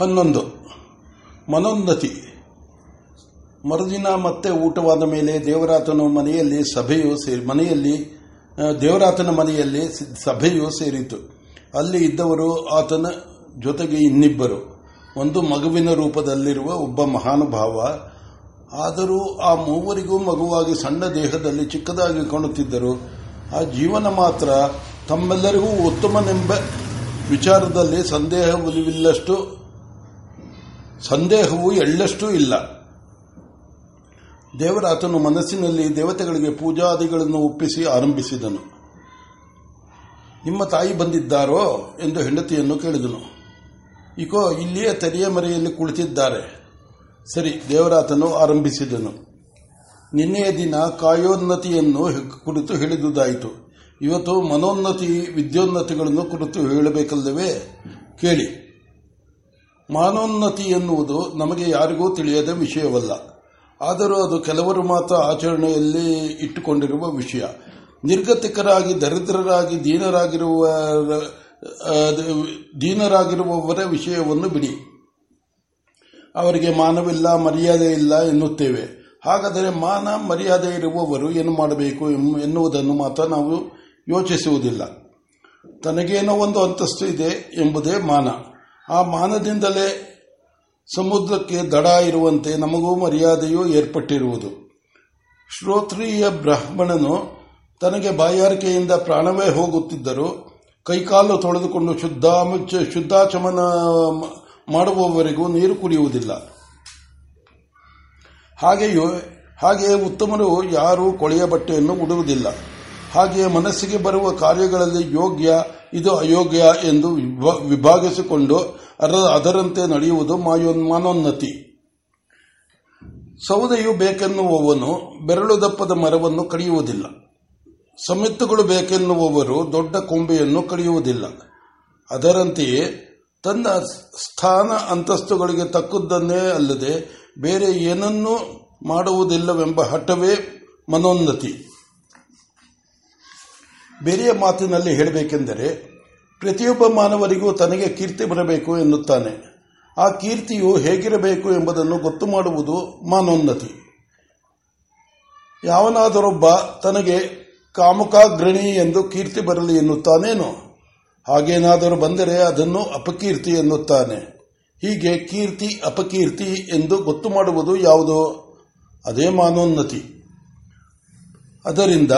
ಹನ್ನೊಂದು. ಮನೋನ್ನತಿ. ಮರುದಿನ ಮತ್ತೆ ಊಟವಾದ ಮೇಲೆ ದೇವರಾತನ ಮನೆಯಲ್ಲಿ ಸಭೆಯು ಸೇರಿ, ಮನೆಯಲ್ಲಿ ದೇವರಾತನ ಮನೆಯಲ್ಲಿ ಸಭೆಯು ಸೇರಿತು. ಅಲ್ಲಿ ಇದ್ದವರು ಆತನ ಜೊತೆಗೆ ಇನ್ನಿಬ್ಬರು. ಒಂದು ಮಗುವಿನ ರೂಪದಲ್ಲಿರುವ ಒಬ್ಬ ಮಹಾನುಭಾವ. ಆದರೂ ಆ ಮೂವರಿಗೂ ಮಗುವಾಗಿ ಸಣ್ಣ ದೇಹದಲ್ಲಿ ಚಿಕ್ಕದಾಗಿ ಕಾಣುತ್ತಿದ್ದರು. ಆ ಜೀವನ ಮಾತ್ರ ತಮ್ಮೆಲ್ಲರಿಗೂ ಉತ್ತಮನೆಂಬ ವಿಚಾರದಲ್ಲಿ ಸಂದೇಹವಿಲ್ಲಷ್ಟು ಸಂದೇಹವು ಎಳ್ಳಷ್ಟೂ ಇಲ್ಲ. ದೇವರಾತನು ಮನಸ್ಸಿನಲ್ಲಿ ದೇವತೆಗಳಿಗೆ ಪೂಜಾದಿಗಳನ್ನು ಒಪ್ಪಿಸಿ ಆರಂಭಿಸಿದನು. ನಿಮ್ಮ ತಾಯಿ ಬಂದಿದ್ದಾರೋ ಎಂದು ಹೆಂಡತಿಯನ್ನು ಕೇಳಿದನು. ಇಕೋ, ಇಲ್ಲಿಯೇ ತೆರೆಯ ಮರೆಯಲ್ಲಿ ಕುಳಿತಿದ್ದಾರೆ. ಸರಿ, ದೇವರಾತನು ಆರಂಭಿಸಿದನು. ನಿನ್ನೆಯ ದಿನ ಕಾಯೋನ್ನತಿಯನ್ನು ಕುರಿತು ಹೇಳಿದುದಾಯಿತು. ಇವತ್ತು ಮನೋನ್ನತಿ, ವಿದ್ಯೋನ್ನತಿಗಳನ್ನು ಕುರಿತು ಹೇಳಬೇಕಲ್ಲವೇ? ಕೇಳಿ. ಮಾನೋನ್ನತಿ ಎನ್ನುವುದು ನಮಗೆ ಯಾರಿಗೂ ತಿಳಿಯದ ವಿಷಯವಲ್ಲ. ಆದರೂ ಅದು ಕೆಲವರು ಮಾತ್ರ ಆಚರಣೆಯಲ್ಲಿ ಇಟ್ಟುಕೊಂಡಿರುವ ವಿಷಯ. ನಿರ್ಗತಿಕರಾಗಿ, ದರಿದ್ರರಾಗಿ, ದೀನರಾಗಿರುವ ದೀನರಾಗಿರುವವರ ವಿಷಯವನ್ನು ಬಿಡಿ. ಅವರಿಗೆ ಮಾನವಿಲ್ಲ, ಮರ್ಯಾದೆ ಇಲ್ಲ ಎನ್ನುತ್ತೇವೆ. ಹಾಗಾದರೆ ಮಾನ, ಮರ್ಯಾದೆ ಇರುವವರು ಏನು ಮಾಡಬೇಕು ಎನ್ನುವುದನ್ನು ಮಾತ್ರ ನಾವು ಯೋಚಿಸುವುದಿಲ್ಲ. ತನಗೇನೋ ಒಂದು ಅಂತಸ್ತು ಇದೆ ಎಂಬುದೇ ಮಾನ. ಆ ಮಾನದಿಂದಲೇ ಸಮುದ್ರಕ್ಕೆ ದಡ ಇರುವಂತೆ ನಮಗೂ ಮರ್ಯಾದೆಯೂ ಏರ್ಪಟ್ಟಿರುವುದು. ಶ್ರೋತ್ರಿಯ ಬ್ರಾಹ್ಮಣನು ತನಗೆ ಬಾಯಾರಿಕೆಯಿಂದ ಪ್ರಾಣವೇ ಹೋಗುತ್ತಿದ್ದರೂ ಕೈಕಾಲು ತೊಳೆದುಕೊಂಡು ಶುದ್ಧಾಮುಚ್ಚ ಶುದ್ಧಾಚಮನ ಮಾಡುವವರೆಗೂ ನೀರು ಕುಡಿಯುವುದಿಲ್ಲ. ಹಾಗೆಯೂ, ಹಾಗೆಯೇ ಉತ್ತಮರು ಯಾರೂ ಕೊಳೆಯ ಬಟ್ಟೆಯನ್ನು ಉಡುವುದಿಲ್ಲ. ಹಾಗೆಯೇ ಮನಸ್ಸಿಗೆ ಬರುವ ಕಾರ್ಯಗಳಲ್ಲಿ ಯೋಗ್ಯ, ಇದು ಅಯೋಗ್ಯ ಎಂದು ವಿಭಾ- ವಿಭಾಗಿಸಿಕೊಂಡು ಅದರಂತೆ ನಡೆಯುವುದು ಮಾನೋನ್ನತಿ. ಸೌದೆಯು ಬೇಕೆನ್ನುವವನು ಬೆರಳು ದಪ್ಪದ ಮರವನ್ನು ಕಡಿಯುವುದಿಲ್ಲ. ಸಮಿತ್ತುಗಳು ಬೇಕೆನ್ನುವವರು ದೊಡ್ಡ ಕೊಂಬೆಯನ್ನು ಕಡಿಯುವುದಿಲ್ಲ. ಅದರಂತೆಯೇ ತನ್ನ ಸ್ಥಾನ ಅಂತಸ್ತುಗಳಿಗೆ ತಕ್ಕದ್ದನ್ನೇ ಅಲ್ಲದೆ ಬೇರೆ ಏನನ್ನೂ ಮಾಡುವುದಿಲ್ಲವೆಂಬ ಹಠವೇ ಮನೋನ್ನತಿ. ಬೇರೆಯ ಮಾತಿನಲ್ಲಿ ಹೇಳಬೇಕೆಂದರೆ, ಪ್ರತಿಯೊಬ್ಬ ಮಾನವರಿಗೂ ತನಗೆ ಕೀರ್ತಿ ಬರಬೇಕು ಎನ್ನುತ್ತಾನೆ. ಆ ಕೀರ್ತಿಯು ಹೇಗಿರಬೇಕು ಎಂಬುದನ್ನು ಗೊತ್ತು ಮಾಡುವುದು ಮಾನೋನ್ನತಿ. ಯಾವನಾದರೊಬ್ಬ ತನಗೆ ಕಾಮುಕಾಗ್ರಣಿ ಎಂದು ಕೀರ್ತಿ ಬರಲಿ ಎನ್ನುತ್ತಾನೇನು, ಹಾಗೇನಾದರೂ ಬಂದರೆ ಅದನ್ನು ಅಪಕೀರ್ತಿ ಎನ್ನುತ್ತಾನೆ. ಹೀಗೆ ಕೀರ್ತಿ, ಅಪಕೀರ್ತಿ ಎಂದು ಗೊತ್ತು ಮಾಡುವುದು ಯಾವುದು? ಅದೇ ಮಾನೋನ್ನತಿ. ಅದರಿಂದ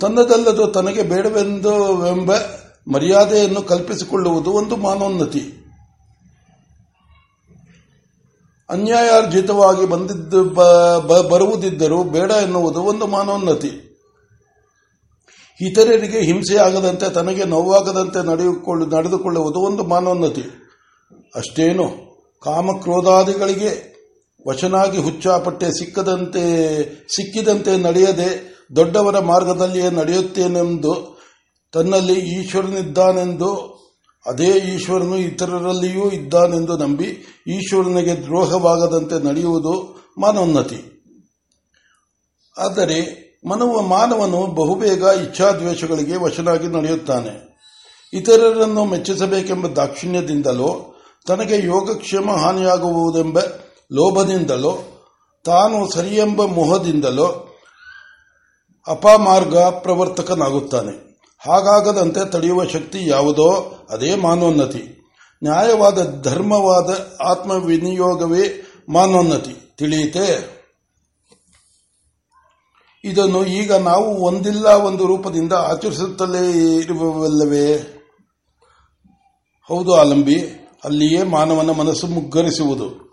ತನ್ನದಲ್ಲದು ತನಗೆ ಬೇಡವೆಂದು ಎಂಬ ಮರ್ಯಾದೆಯನ್ನು ಕಲ್ಪಿಸಿಕೊಳ್ಳುವುದು ಒಂದು ಮಾನೋನ್ನತಿ. ಅನ್ಯಾಯಾರ್ಜಿತವಾಗಿ ಬಂದಿದ್ದು ಬರುವುದಿದ್ದರೂ ಬೇಡ ಎನ್ನುವುದು ಒಂದು ಮಾನೋನ್ನತಿ. ಇತರರಿಗೆ ಹಿಂಸೆಯಾಗದಂತೆ ತನಗೆ ನೋವಾಗದಂತೆ ನಡೆದುಕೊಳ್ಳುವುದು ಒಂದು ಮಾನೋನ್ನತಿ. ಅಷ್ಟೇನು, ಕಾಮಕ್ರೋಧಾದಿಗಳಿಗೆ ವಚನಾಗಿ ಹುಚ್ಚಾಪಟ್ಟೆ ಸಿಕ್ಕದಂತೆ, ಸಿಕ್ಕಿದಂತೆ ನಡೆಯದೆ ದೊಡ್ಡವರ ಮಾರ್ಗದಲ್ಲಿಯೇ ನಡೆಯುತ್ತೇನೆಂದು ತನ್ನಲ್ಲಿ ಈಶ್ವರನಿದ್ದಾನೆಂದು, ಅದೇ ಈಶ್ವರನು ಇತರರಲ್ಲಿಯೂ ಇದ್ದಾನೆಂದು ನಂಬಿ ಈಶ್ವರನಿಗೆ ದ್ರೋಹವಾಗದಂತೆ ನಡೆಯುವುದು ಮಾನೋನ್ನತಿ. ಆದರೆ ಮನವ ಮಾನವನು ಬಹುಬೇಗ ಇಚ್ಛಾದ್ವೇಷಗಳಿಗೆ ವಶನಾಗಿ ನಡೆಯುತ್ತಾನೆ. ಇತರರನ್ನು ಮೆಚ್ಚಿಸಬೇಕೆಂಬ ದಾಕ್ಷಿಣ್ಯದಿಂದಲೋ, ತನಗೆ ಯೋಗಕ್ಷೇಮ ಹಾನಿಯಾಗುವುದೆಂಬ ಲೋಭದಿಂದಲೋ, ತಾನು ಸರಿಯೆಂಬ ಮೋಹದಿಂದಲೋ ಅಪಮಾರ್ಗ ಪ್ರವರ್ತಕನಾಗುತ್ತಾನೆ. ಹಾಗಾಗದಂತೆ ತಡೆಯುವ ಶಕ್ತಿ ಯಾವುದೋ ಅದೇ ಮಾನೋನ್ನತಿ. ನ್ಯಾಯವಾದ ಧರ್ಮವಾದ ಆತ್ಮ ವಿನಿಯೋಗವೇ ಮಾನೋನ್ನತಿ. ತಿಳಿಯಿತೆ? ಇದನ್ನು ಈಗ ನಾವು ಒಂದಿಲ್ಲ ಒಂದು ರೂಪದಿಂದ ಆಚರಿಸುತ್ತಲೇ ಇರುವವಲ್ಲವೇ? ಹೌದು ಆಲಂಬಿ, ಅಲ್ಲಿಯೇ ಮಾನವನ ಮನಸ್ಸು ಮುಗ್ಗರಿಸುವುದು.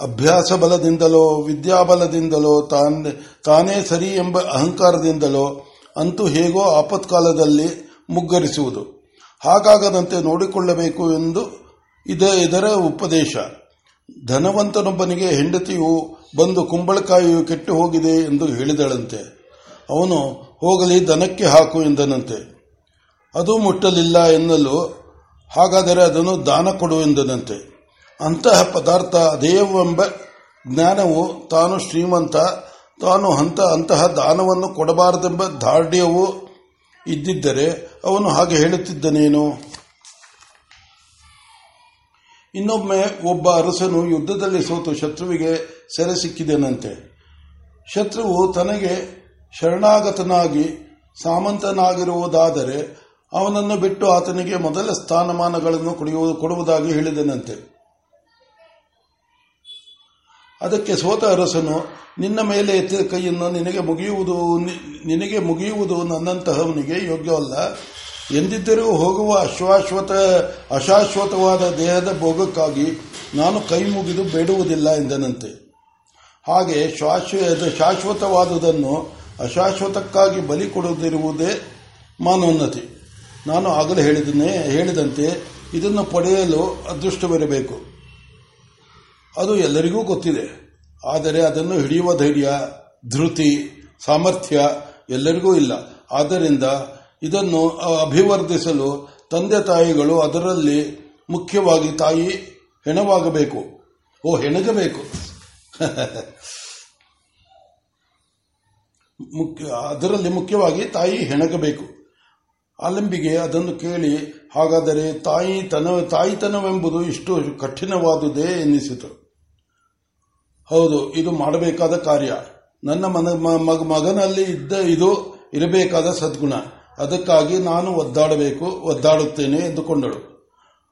ಅಭ್ಯಾಸ ಬಲದಿಂದಲೋ ವಿದ್ಯಾಬಲದಿಂದಲೋ, ತಾನೆ, ತಾನೇ ಸರಿ ಎಂಬ ಅಹಂಕಾರದಿಂದಲೋ, ಅಂತೂ ಹೇಗೋ ಆಪತ್ಕಾಲದಲ್ಲಿ ಮುಗ್ಗರಿಸುವುದು. ಹಾಗಾಗದಂತೆ ನೋಡಿಕೊಳ್ಳಬೇಕು ಎಂದು ಇದ ಇದರ ಉಪದೇಶ. ಧನವಂತನೊಬ್ಬನಿಗೆ ಹೆಂಡತಿಯು ಬಂದು ಕುಂಬಳಕಾಯಿಯು ಕೆಟ್ಟು ಹೋಗಿದೆ ಎಂದು ಹೇಳಿದಳಂತೆ. ಅವನು, ಹೋಗಲಿ ದನಕ್ಕೆ ಹಾಕು ಎಂದನಂತೆ. ಅದು ಮುಟ್ಟಲಿಲ್ಲ ಎನ್ನಲು ಹಾಗಾದರೆ ಅದನ್ನು ದಾನ ಕೊಡು ಎಂದನಂತೆ. ಅಂತಹ ಪದಾರ್ಥ ಅದೇವೆಂಬ ಜ್ಞಾನವು ತಾನು ಶ್ರೀಮಂತ, ತಾನು ಹಂತ ಅಂತಹ ದಾನವನ್ನು ಕೊಡಬಾರದೆಂಬ ದಾರ್ಢ್ಯವು ಇದ್ದಿದ್ದರೆ ಅವನು ಹಾಗೆ ಹೇಳುತ್ತಿದ್ದನೇನು? ಇನ್ನೊಮ್ಮೆ ಒಬ್ಬ ಅರಸನು ಯುದ್ಧದಲ್ಲಿ ಸೋತು ಶತ್ರುವಿಗೆ ಸೆರೆ ಸಿಕ್ಕಿದನಂತೆ. ಶತ್ರುವು ತನಗೆ ಶರಣಾಗತನಾಗಿ ಸಾಮಂತನಾಗಿರುವುದಾದರೆ ಅವನನ್ನು ಬಿಟ್ಟು ಆತನಿಗೆ ಮೊದಲ ಸ್ಥಾನಮಾನಗಳನ್ನು ಕೊಡುವುದಾಗಿ ಹೇಳಿದನಂತೆ. ಅದಕ್ಕೆ ಸೋತ ಅರಸನು, ನಿನ್ನ ಮೇಲೆ ಎತ್ತಿದ ಕೈಯನ್ನು ನಿನಗೆ ಮುಗಿಯುವುದು ನಿನಗೆ ಮುಗಿಯುವುದು ನನ್ನಂತಹವನಿಗೆ ಯೋಗ್ಯವಲ್ಲ. ಎಂದಿದ್ದರೂ ಹೋಗುವ ಅಶ್ವಾಶ್ವತ, ಅಶಾಶ್ವತವಾದ ದೇಹದ ಭೋಗಕ್ಕಾಗಿ ನಾನು ಕೈ ಮುಗಿದು ಬೇಡುವುದಿಲ್ಲ ಎಂದನಂತೆ. ಹಾಗೆ ಶಾಶ್ವತವಾದುದನ್ನು ಅಶಾಶ್ವತಕ್ಕಾಗಿ ಬಲಿ ಕೊಡುವುದಿರುವುದೇ ಮಾನೋನ್ನತಿ. ನಾನು ಆಗಲೇ ಹೇಳಿದನೇ ಹೇಳಿದಂತೆ ಇದನ್ನು ಪಡೆಯಲು ಅದೃಷ್ಟವಿರಬೇಕು. ಅದು ಎಲ್ಲರಿಗೂ ಗೊತ್ತಿದೆ. ಆದರೆ ಅದನ್ನು ಹಿಡಿಯುವ ಧೈರ್ಯ, ಧೃತಿ, ಸಾಮರ್ಥ್ಯ ಎಲ್ಲರಿಗೂ ಇಲ್ಲ. ಆದ್ದರಿಂದ ಇದನ್ನು ಅಭಿವರ್ಧಿಸಲು ತಂದೆ ತಾಯಿಗಳು ಅದರಲ್ಲಿ ಮುಖ್ಯವಾಗಿ ತಾಯಿ ಹೆಣವಾಗಬೇಕು. ಓ, ಹೆಣಗಬೇಕು. ಮುಖ್ಯ, ಅದರಲ್ಲಿ ಮುಖ್ಯವಾಗಿ ತಾಯಿ ಹೆಣಗಬೇಕು. ಆಲಂಬಿಗೆ ಅದನ್ನು ಕೇಳಿ, ಹಾಗಾದರೆ ತಾಯಿ ತನ, ತಾಯಿತನವೆಂಬುದು ಇಷ್ಟು ಕಠಿಣವಾದುದೇ ಎನ್ನಿಸಿತು. ಹೌದು, ಇದು ಮಾಡಬೇಕಾದ ಕಾರ್ಯ. ನನ್ನ ಮಗನಲ್ಲಿ ಇದ್ದ ಇದು ಇರಬೇಕಾದ ಸದ್ಗುಣ. ಅದಕ್ಕಾಗಿ ನಾನು ಒದ್ದಾಡಬೇಕು, ಒದ್ದಾಡುತ್ತೇನೆ ಎಂದುಕೊಂಡಳು.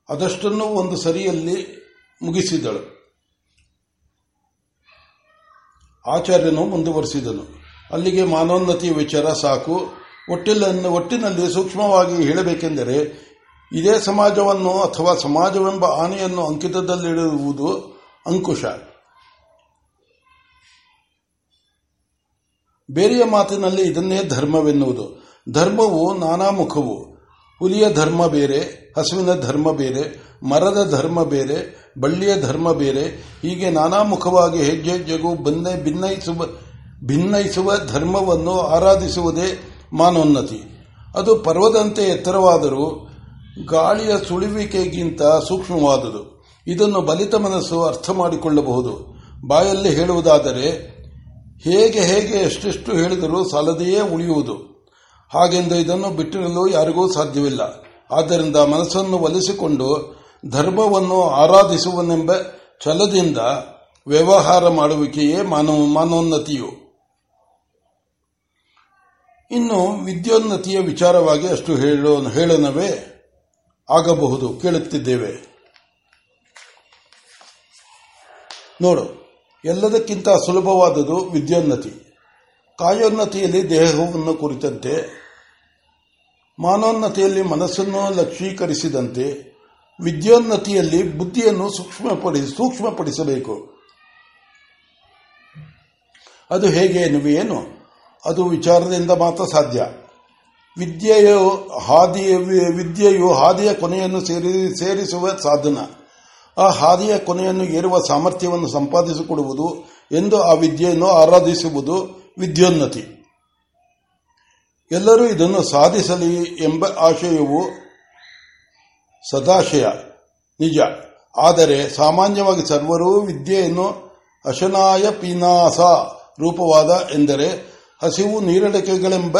ಅದಷ್ಟನ್ನು ಒಂದು ಸರಿಯಲ್ಲಿ ಮುಗಿಸಿದಳು. ಆಚಾರ್ಯನು ಮುಂದುವರೆಸಿದನು. ಅಲ್ಲಿಗೆ ಮಾನೋನ್ನತಿಯ ವಿಚಾರ ಸಾಕು. ಒಟ್ಟಿಲನ್ನು, ಒಟ್ಟಿನಲ್ಲಿ ಸೂಕ್ಷ್ಮವಾಗಿ ಹೇಳಬೇಕೆಂದರೆ, ಇದೇ ಸಮಾಜವನ್ನು ಅಥವಾ ಸಮಾಜವೆಂಬ ಆನೆಯನ್ನು ಅಂಕಿತದಲ್ಲಿಡುವುದು ಅಂಕುಶ. ಬೇರೆಯ ಮಾತಿನಲ್ಲಿ ಇದನ್ನೇ ಧರ್ಮವೆನ್ನುವುದು. ಧರ್ಮವು ನಾನಾ ಮುಖವು ಹುಲಿಯ ಧರ್ಮ ಬೇರೆ, ಹಸುವಿನ ಧರ್ಮ ಬೇರೆ, ಮರದ ಧರ್ಮ ಬೇರೆ, ಬಳ್ಳಿಯ ಧರ್ಮ ಬೇರೆ, ಹೀಗೆ ನಾನಾ ಮುಖವಾಗಿ ಹೆಜ್ಜೆ ಹೆಜ್ಜೆಗೂ ಭಿನ್ನಯಿಸುವ ಭಿನ್ನಯಿಸುವ ಧರ್ಮವನ್ನು ಆರಾಧಿಸುವುದೇ ಮಾನೋನ್ನತಿ. ಅದು ಪರ್ವದಂತೆ ಎತ್ತರವಾದರೂ ಗಾಳಿಯ ಸುಳಿವಿಕೆಗಿಂತ ಸೂಕ್ಷ್ಮವಾದುದು. ಇದನ್ನು ಬಲಿತ ಮನಸ್ಸು ಅರ್ಥ ಮಾಡಿಕೊಳ್ಳಬಹುದು. ಬಾಯಲ್ಲಿ ಹೇಳುವುದಾದರೆ ಹೇಗೆ ಹೇಗೆ ಎಷ್ಟೆಷ್ಟು ಹೇಳಿದರೂ ಸಾಲದೆಯೇ ಉಳಿಯುವುದು. ಹಾಗೆಂದು ಇದನ್ನು ಬಿಟ್ಟಿರಲು ಯಾರಿಗೂ ಸಾಧ್ಯವಿಲ್ಲ. ಆದ್ದರಿಂದ ಮನಸ್ಸನ್ನು ಒಲಿಸಿಕೊಂಡು ಧರ್ಮವನ್ನು ಆರಾಧಿಸುವನೆಂಬ ಛಲದಿಂದ ವ್ಯವಹಾರ ಮಾಡುವಿಕೆಯೇ ಮಾನವ ಮಾನೋನ್ನತಿಯು. ಇನ್ನು ವಿದ್ಯೋನ್ನತಿಯ ವಿಚಾರವಾಗಿ ಅಷ್ಟು ಹೇಳನವೇ ಆಗಬಹುದು ಕೇಳುತ್ತಿದ್ದೇವೆ. ನೋಡು. ಎಲ್ಲದಕ್ಕಿಂತ ಸುಲಭವಾದುದು ವಿದ್ಯೋನ್ನತಿ. ಕಾಯೋನ್ನತಿಯಲ್ಲಿ ದೇಹವನ್ನು ಕುರಿತಂತೆ, ಮಾನೋನ್ನತಿಯಲ್ಲಿ ಮನಸ್ಸನ್ನು ಲಕ್ಷೀಕರಿಸಿದಂತೆ, ವಿದ್ಯೋನ್ನತಿಯಲ್ಲಿ ಬುದ್ಧಿಯನ್ನು ಸೂಕ್ಷ್ಮಪಡಿಸಿ ಸೂಕ್ಷ್ಮಪಡಿಸಬೇಕು. ಅದು ಹೇಗೆ ಎನ್ನುವೇನು ಅದು ವಿಚಾರದಿಂದ ಮಾತ್ರ ಸಾಧ್ಯ. ವಿದ್ಯೆಯು ಹಾದಿಯ ವಿದ್ಯೆಯು ಹಾದಿಯ ಕೊನೆಯನ್ನು ಸೇರಿಸುವ ಸಾಧನ. ಆ ಹಾದಿಯ ಕೊನೆಯನ್ನು ಏರುವ ಸಾಮರ್ಥ್ಯವನ್ನು ಸಂಪಾದಿಸಿಕೊಡುವುದು ಎಂದು ಆ ವಿದ್ಯೆಯನ್ನು ಆರಾಧಿಸುವುದು ವಿದ್ಯೋನ್ನತಿ. ಎಲ್ಲರೂ ಇದನ್ನು ಸಾಧಿಸಲಿ ಎಂಬ ಆಶಯವು ಸದಾಶಯ, ನಿಜ. ಆದರೆ ಸಾಮಾನ್ಯವಾಗಿ ಸರ್ವರೂ ವಿದ್ಯೆಯನ್ನು ಅಶನಾಯ ಪಿನಾಸ ರೂಪವಾದ ಎಂದರೆ ಹಸಿವು ನೀರಡಿಕೆಗಳೆಂಬ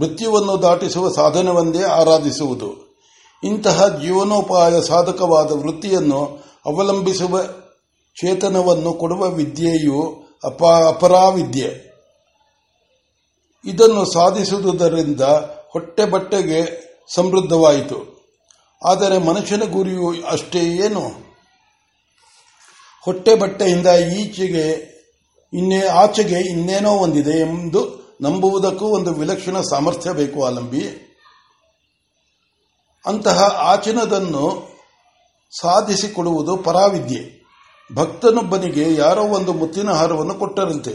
ಮೃತ್ಯುವನ್ನು ದಾಟಿಸುವ ಸಾಧನವೊಂದೇ ಆರಾಧಿಸುವುದು. ಇಂತಹ ಜೀವನೋಪಾಯ ಸಾಧಕವಾದ ವೃತ್ತಿಯನ್ನು ಅವಲಂಬಿಸುವ ಚೇತನವನ್ನು ಕೊಡುವ ವಿದ್ಯೆಯು ಅಪರಾವಿದ್ಯೆ. ಇದನ್ನು ಸಾಧಿಸುವುದರಿಂದ ಹೊಟ್ಟೆ ಬಟ್ಟೆಗೆ ಸಮೃದ್ಧವಾಯಿತು. ಆದರೆ ಮನುಷ್ಯನ ಗುರಿಯು ಅಷ್ಟೇ ಏನು? ಹೊಟ್ಟೆ ಬಟ್ಟೆಯಿಂದ ಈಚೆಗೆ ಇನ್ನೇ ಆಚೆಗೆ ಇನ್ನೇನೋ ಒಂದಿದೆ ಎಂದು ನಂಬುವುದಕ್ಕೂ ಒಂದು ವಿಲಕ್ಷಣ ಸಾಮರ್ಥ್ಯ ಬೇಕು ಆಲಂಬಿ. ಅಂತಹ ಆಚನದನ್ನು ಸಾಧಿಸಿಕೊಡುವುದು ಪರಾವಿದ್ಯೆ. ಭಕ್ತನೊಬ್ಬನಿಗೆ ಯಾರೋ ಒಂದು ಮುತ್ತಿನ ಹಾರವನ್ನು ಕೊಟ್ಟರಂತೆ.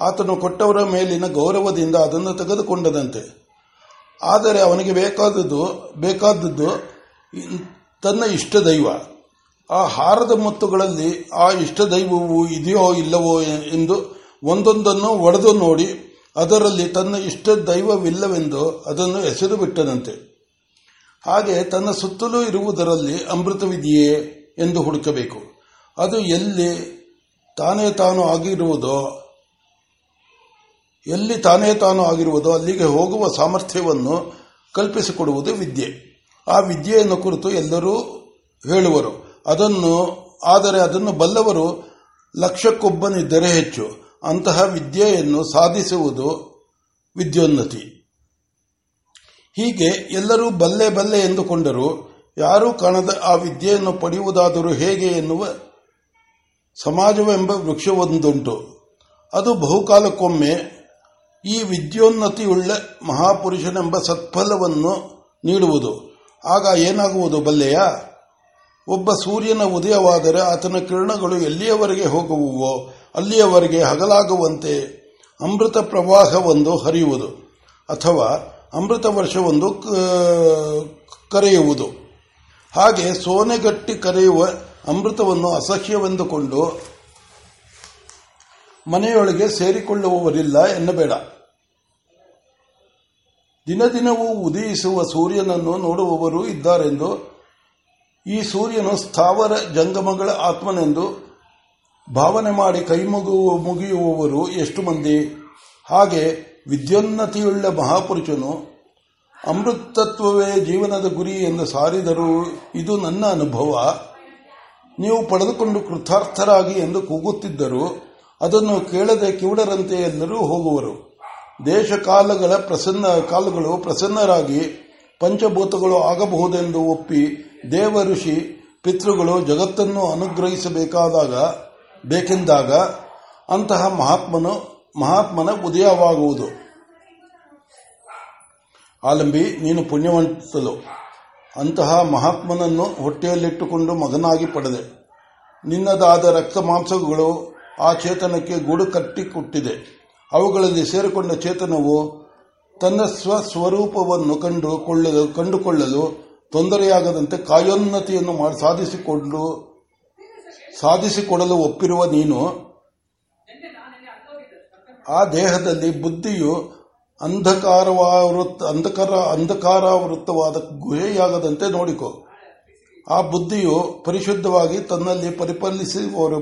ಆತನು ಕೊಟ್ಟವರ ಮೇಲಿನ ಗೌರವದಿಂದ ಅದನ್ನು ತೆಗೆದುಕೊಂಡದಂತೆ. ಆದರೆ ಅವನಿಗೆ ಬೇಕಾದದ್ದು ಬೇಕಾದದ್ದು ತನ್ನ ಇಷ್ಟ ದೈವ ಆ ಹಾರದ ಮುತ್ತುಗಳಲ್ಲಿ ಆ ಇಷ್ಟ ದೈವವು ಇದೆಯೋ ಇಲ್ಲವೋ ಎಂದು ಒಂದೊಂದನ್ನು ಒಡೆದು ನೋಡಿ, ಅದರಲ್ಲಿ ತನ್ನ ಇಷ್ಟ ದೈವವಿಲ್ಲವೆಂದು ಅದನ್ನು ಎಸೆದು ಬಿಟ್ಟನಂತೆ. ಹಾಗೆ ತನ್ನ ಸುತ್ತಲೂ ಇರುವುದರಲ್ಲಿ ಅಮೃತವಿದೆಯೇ ಎಂದು ಹುಡುಕಬೇಕು. ಅದು ಎಲ್ಲಿ ತಾನೇ ತಾನು ಆಗಿರುವುದೋ, ಎಲ್ಲಿ ತಾನೇ ತಾನು ಆಗಿರುವುದೋ ಅಲ್ಲಿಗೆ ಹೋಗುವ ಸಾಮರ್ಥ್ಯವನ್ನು ಕಲ್ಪಿಸಿಕೊಡುವುದು ವಿದ್ಯೆ. ಆ ವಿದ್ಯೆಯನ್ನು ಕುರಿತು ಎಲ್ಲರೂ ಹೇಳುವರು. ಅದನ್ನು, ಆದರೆ ಅದನ್ನು ಬಲ್ಲವರು ಲಕ್ಷಕ್ಕೊಬ್ಬನಿದ್ದರೆ ಹೆಚ್ಚು. ಅಂತಹ ವಿದ್ಯೆಯನ್ನು ಸಾಧಿಸುವುದು ವಿದ್ಯೋನ್ನತಿ. ಹೀಗೆ ಎಲ್ಲರೂ ಬಲ್ಲೆ ಬಲ್ಲೆ ಎಂದುಕೊಂಡರೂ, ಯಾರೂ ಕಾಣದ ಆ ವಿದ್ಯೆಯನ್ನು ಪಡೆಯುವುದಾದರೂ ಹೇಗೆ ಎನ್ನುವ ಸಮಾಜವೆಂಬ ವೃಕ್ಷವೊಂದುಂಟು. ಅದು ಬಹುಕಾಲಕ್ಕೊಮ್ಮೆ ಈ ವಿದ್ಯೋನ್ನತಿಯುಳ್ಳ ಮಹಾಪುರುಷನೆಂಬ ಸತ್ಫಲವನ್ನು ನೀಡುವುದು. ಆಗ ಏನಾಗುವುದು ಬಲ್ಲೆಯ? ಒಬ್ಬ ಸೂರ್ಯನ ಉದಯವಾದರೆ ಆತನ ಕಿರಣಗಳು ಎಲ್ಲಿಯವರೆಗೆ ಹೋಗುವುವೋ, ಅಲ್ಲಿಯವರೆಗೆ ಹಗಲಾಗುವಂತೆ ಅಮೃತ ಪ್ರವಾಹವೊಂದು ಹರಿಯುವುದು. ಅಥವಾ ಅಮೃತ ವರ್ಷವೊಂದು ಕರೆಯುವುದು. ಹಾಗೆ ಸೋನೆಗಟ್ಟಿ ಕರೆಯುವ ಅಮೃತವನ್ನು ಅಸಹ್ಯವೆಂದುಕೊಂಡು ಮನೆಯೊಳಗೆ ಸೇರಿಕೊಳ್ಳುವವರಿಲ್ಲ ಎನ್ನಬೇಡ. ದಿನ ದಿನವೂ ಉದಯಿಸುವ ಸೂರ್ಯನನ್ನು ನೋಡುವವರು ಇದ್ದಾರೆಂದು, ಈ ಸೂರ್ಯನು ಸ್ಥಾವರ ಜಂಗಮಗಳ ಆತ್ಮನೆಂದು ಭಾವನೆ ಮಾಡಿ ಕೈ ಮುಗಿಯುವವರು ಎಷ್ಟು ಮಂದಿ? ಹಾಗೆ ವಿದ್ಯೋನ್ನತಿಯುಳ್ಳ ಮಹಾಪುರುಷನು ಅಮೃತತ್ವವೇ ಜೀವನದ ಗುರಿ ಎಂದು ಸಾರಿದರು ಇದು ನನ್ನ ಅನುಭವ. ನೀವು ಪಡೆದುಕೊಂಡು ಕೃತಾರ್ಥರಾಗಿ ಎಂದು ಕೂಗುತ್ತಿದ್ದರು ಅದನ್ನು ಕೇಳದೆ ಕಿವುಡರಂತೆ ಎಲ್ಲರೂ ಹೋಗುವರು. ದೇಶ ಕಾಲಗಳ ಪ್ರಸನ್ನ, ಕಾಲಗಳು ಪ್ರಸನ್ನರಾಗಿ ಪಂಚಭೂತಗಳು ಆಗಬಹುದೆಂದು ಒಪ್ಪಿ ದೇವ ಋಷಿ ಪಿತೃಗಳು ಜಗತ್ತನ್ನು ಅನುಗ್ರಹಿಸಬೇಕಾದಾಗ, ಬೇಕೆಂದಾಗ ಅಂತಹ ಮಹಾತ್ಮನು ಮಹಾತ್ಮನ ಉದಯವಾಗುವುದು. ಆಲಂಬಿ, ನೀನು ಪುಣ್ಯವಂತಲು ಅಂತಹ ಮಹಾತ್ಮನನ್ನು ಹೊಟ್ಟೆಯಲ್ಲಿಟ್ಟುಕೊಂಡು ಮಗನಾಗಿ ಪಡೆದೆ. ನಿನ್ನದಾದ ರಕ್ತ ಮಾಂಸಗಳು ಆ ಚೇತನಕ್ಕೆ ಗೂಡು ಕಟ್ಟಿಕೊಟ್ಟಿದೆ ಅವುಗಳಲ್ಲಿ ಸೇರಿಕೊಂಡ ಚೇತನವು ತನ್ನ ಸ್ವಸ್ವರೂಪವನ್ನು ಕಂಡುಕೊಳ್ಳಲು ಕಂಡುಕೊಳ್ಳಲು ತೊಂದರೆಯಾಗದಂತೆ ಕಾಯೋನ್ನತಿಯನ್ನು ಮಾಡಿ ಸಾಧಿಸಿಕೊಂಡು, ಸಾಧಿಸಿಕೊಡಲು ಒಪ್ಪಿರುವ ನೀನು ಆ ದೇಹದಲ್ಲಿ ಬುದ್ಧಿಯು ಅಂಧಕಾರವೃತ್ತ ಅಂಧಕಾರ ಅಂಧಕಾರಾವೃತ್ತವಾದ ಗುಹೆಯಾಗದಂತೆ ನೋಡಿಕೊ. ಆ ಬುದ್ಧಿಯು ಪರಿಶುದ್ಧವಾಗಿ ತನ್ನಲ್ಲಿ ಪರಿಪಾಲಿಸುವವರು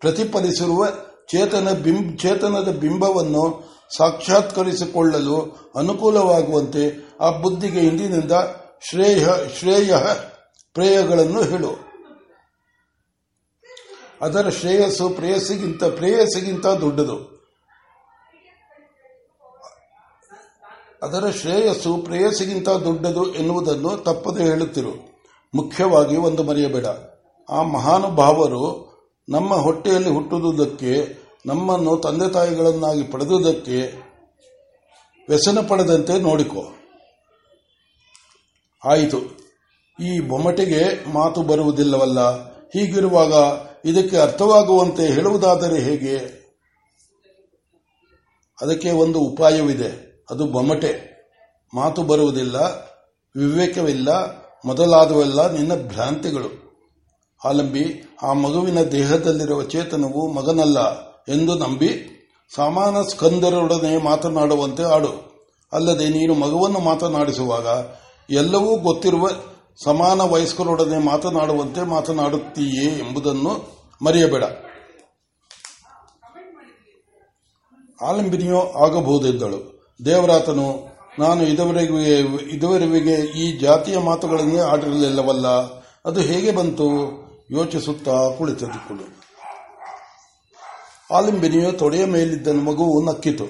ಪ್ರತಿಫಲಿಸಿರುವ ಚೇತನ ಬಿಂಬ ಚೇತನದ ಬಿಂಬವನ್ನು ಸಾಕ್ಷಾತ್ಕರಿಸಿಕೊಳ್ಳಲು ಅನುಕೂಲವಾಗುವಂತೆ ಆ ಬುದ್ಧಿಗೆ ಇಂದಿನಿಂದ ಶ್ರೇಯ ಶ್ರೇಯ ಪ್ರೇಯಗಳನ್ನು ಹೇಳು. ಅದರ ಶ್ರೇಯಸ್ಸು ಪ್ರೇಯಸ್ಸಿಗಿಂತ ಪ್ರೇಯಸ್ಸಿಗಿಂತ ದೊಡ್ಡದು. ಅದರ ಶ್ರೇಯಸ್ಸು ಪ್ರೇಯಸ್ಸಿಗಿಂತ ದೊಡ್ಡದು ಎನ್ನುವುದನ್ನು ತಪ್ಪದೆ ಹೇಳುತ್ತಿರು. ಮುಖ್ಯವಾಗಿ ಒಂದು ಮರೆಯಬೇಡ. ಆ ಮಹಾನುಭಾವರು ನಮ್ಮ ಹೊಟ್ಟೆಯಲ್ಲಿ ಹುಟ್ಟುವುದಕ್ಕೆ, ನಮ್ಮನ್ನು ತಂದೆ ತಾಯಿಗಳನ್ನಾಗಿ ಪಡೆದುದಕ್ಕೆ ವ್ಯಸನ ಪಡೆದಂತೆ ನೋಡಿಕೊ. ಆಯಿತು. ಈ ಬೊಮ್ಮಟಿಗೆ ಮಾತು ಬರುವುದಿಲ್ಲವಲ್ಲ. ಹೀಗಿರುವಾಗ ಇದಕ್ಕೆ ಅರ್ಥವಾಗುವಂತೆ ಹೇಳುವುದಾದರೆ ಹೇಗೆ? ಅದಕ್ಕೆ ಒಂದು ಉಪಾಯವಿದೆ. ಅದು ಬೊಮಟೆ ಮಾತು ಬರುವುದಿಲ್ಲ, ವಿವೇಕವಿಲ್ಲ, ಮೊದಲಾದವೆಲ್ಲ ನಿನ್ನ ಭ್ರಾಂತಿಗಳು. ಆಲಂಬಿ, ಆ ಮಗುವಿನ ದೇಹದಲ್ಲಿರುವ ಚೇತನವು ಮಗನಲ್ಲ ಎಂದು ನಂಬಿ ಸಮಾನ ಸ್ಕಂದರೊಡನೆ ಮಾತನಾಡುವಂತೆ ಆಡು. ಅಲ್ಲದೆ ನೀನು ಮಗುವನ್ನು ಮಾತನಾಡಿಸುವಾಗ ಎಲ್ಲವೂ ಗೊತ್ತಿರುವ ಸಮಾನ ವಯಸ್ಕರೊಡನೆ ಮಾತನಾಡುವಂತೆ ಮಾತನಾಡುತ್ತೀಯೇ ಎಂಬುದನ್ನು ಮರೆಯಬೇಡ. ಆಲಂಬಿನಿಯೋ ಆಗಬಹುದೆಂದಳು. ದೇವರಾತನು, ನಾನು ಇದುವರೆಗೂ ಇದುವರೆಗೆ ಈ ಜಾತಿಯ ಮಾತುಗಳನ್ನೇ ಆಡಿರಲಿಲ್ಲವಲ್ಲ, ಅದು ಹೇಗೆ ಬಂತು? ಯೋಚಿಸುತ್ತಾ ಕುಳಿತುಕೊಂಡು ಆಲಿಂಬಿನಿಯು ತೊಡೆಯ ಮೇಲಿದ್ದ ಮಗುವು ನಕ್ಕಿತು.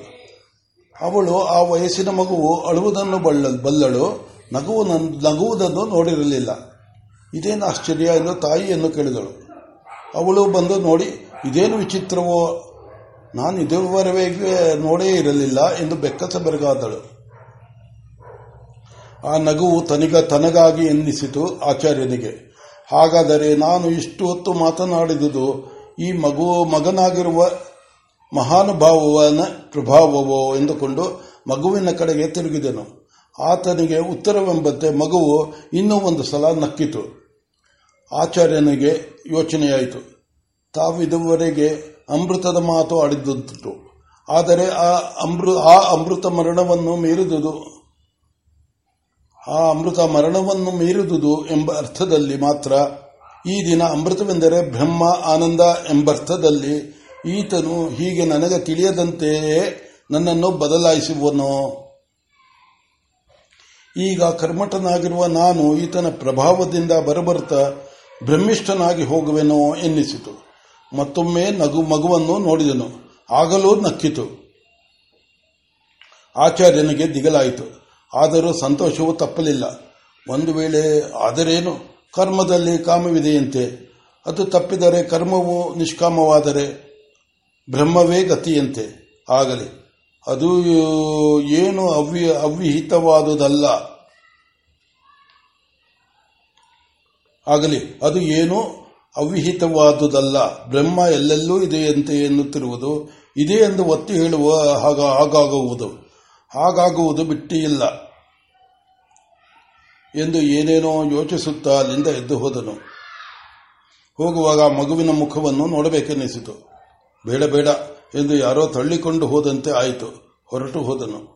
ಅವಳು ಆ ವಯಸ್ಸಿನ ಮಗುವು ಅಳುವುದನ್ನು ಬಲ್ಲಳು ನಗುವು ನಗುವುದನ್ನು ನೋಡಿರಲಿಲ್ಲ. ಇದೇನು ಆಶ್ಚರ್ಯ ಎಂದು ತಾಯಿಯನ್ನು ಕೇಳಿದಳು. ಅವಳು ಬಂದು ನೋಡಿ, ಇದೇನು ವಿಚಿತ್ರವೋ ನಾನು ಇದುವರೆಗೆ ನೋಡೇ ಇರಲಿಲ್ಲ ಎಂದು ಬೆಕ್ಕಸ ಬೆರಗಾದಳು. ಆ ನಗುವು ತನಿಗ ತನಗಾಗಿ ಎನ್ನಿಸಿತು ಆಚಾರ್ಯನಿಗೆ. ಹಾಗಾದರೆ ನಾನು ಇಷ್ಟು ಹೊತ್ತು ಮಾತನಾಡಿದುದು ಈ ಮಗು ಮಗನಾಗಿರುವ ಮಹಾನುಭಾವನ ಪ್ರಭಾವವೋ ಎಂದುಕೊಂಡು ಮಗುವಿನ ಕಡೆಗೆ ತಿರುಗಿದನು. ಆತನಿಗೆ ಉತ್ತರವೆಂಬಂತೆ ಮಗುವು ಇನ್ನೂ ಒಂದು ಸಲ ನಕ್ಕಿತು. ಆಚಾರ್ಯನಿಗೆ ಯೋಚನೆಯಾಯಿತು. ತಾವಿದುವರೆಗೆ ಅಮೃತದ ಮಾತು ಆಡಿದ್ದುಂಟು. ಆದರೆ ಆ ಅಮೃ, ಆ ಅಮೃತ ಮರಣವನ್ನು ಮೀರಿದುದು, ಆ ಅಮೃತ ಮರಣವನ್ನು ಮೀರಿದುದು ಎಂಬ ಅರ್ಥದಲ್ಲಿ ಮಾತ್ರ ಈ ದಿನ ಅಮೃತವೆಂದರೆ ಬ್ರಹ್ಮ ಆನಂದ ಎಂಬರ್ಥದಲ್ಲಿ ಈತನು ಹೀಗೆ ನನಗೆ ತಿಳಿಯದಂತೆಯೇ ನನ್ನನ್ನು ಬದಲಾಯಿಸುವನೋ. ಈಗ ಕರ್ಮಠನಾಗಿರುವ ನಾನು ಈತನ ಪ್ರಭಾವದಿಂದ ಬರಬರುತ್ತ ಬ್ರಹ್ಮಿಷ್ಠನಾಗಿ ಹೋಗುವೆನೋ ಎನ್ನಿಸಿತು. ಮತ್ತೊಮ್ಮೆ ನಗು ಮಗುವನ್ನು ನೋಡಿದನು. ಆಗಲೂ ನಕ್ಕಿತು. ಆಚಾರ್ಯನಿಗೆ ದಿಗಲಾಯಿತು. ಆದರೂ ಸಂತೋಷವು ತಪ್ಪಲಿಲ್ಲ. ಒಂದು ವೇಳೆ ಆದರೇನು? ಕರ್ಮದಲ್ಲಿ ಕಾಮವಿದೆಯಂತೆ. ಅದು ತಪ್ಪಿದರೆ ಕರ್ಮವು ನಿಷ್ಕಾಮವಾದರೆ ಬ್ರಹ್ಮವೇ ಗತಿಯಂತೆ. ಆಗಲಿ. ಅದು ಏನು ಅವ್ಯ, ಅವ್ಯಹಿತವಾದುದಲ್ಲ. ಆಗಲಿ. ಅದು ಏನು? ಅವಿಹಿತವಾದುದಲ್ಲ, ಬ್ರಹ್ಮ ಎಲ್ಲೆಲ್ಲೂ ಇದೆಯಂತೆ ಎನ್ನುತ್ತಿರುವುದು, ಇದೆ ಎಂದು ಒತ್ತಿ ಹೇಳುವ ಹಾಗ ಹಾಗಾಗುವುದು. ಹಾಗಾಗುವುದು ಬಿಟ್ಟಿಯಿಲ್ಲ ಎಂದು ಏನೇನೋ ಯೋಚಿಸುತ್ತಾ ಅಲ್ಲಿಂದ ಎದ್ದು ಹೋದನು. ಹೋಗುವಾಗ ಮಗುವಿನ ಮುಖವನ್ನು ನೋಡಬೇಕೆನ್ನಿಸಿತು ಬೇಡ ಬೇಡ ಎಂದು ಯಾರೋ ತಳ್ಳಿಕೊಂಡು ಹೋದಂತೆ ಆಯಿತು. ಹೊರಟು ಹೋದನು.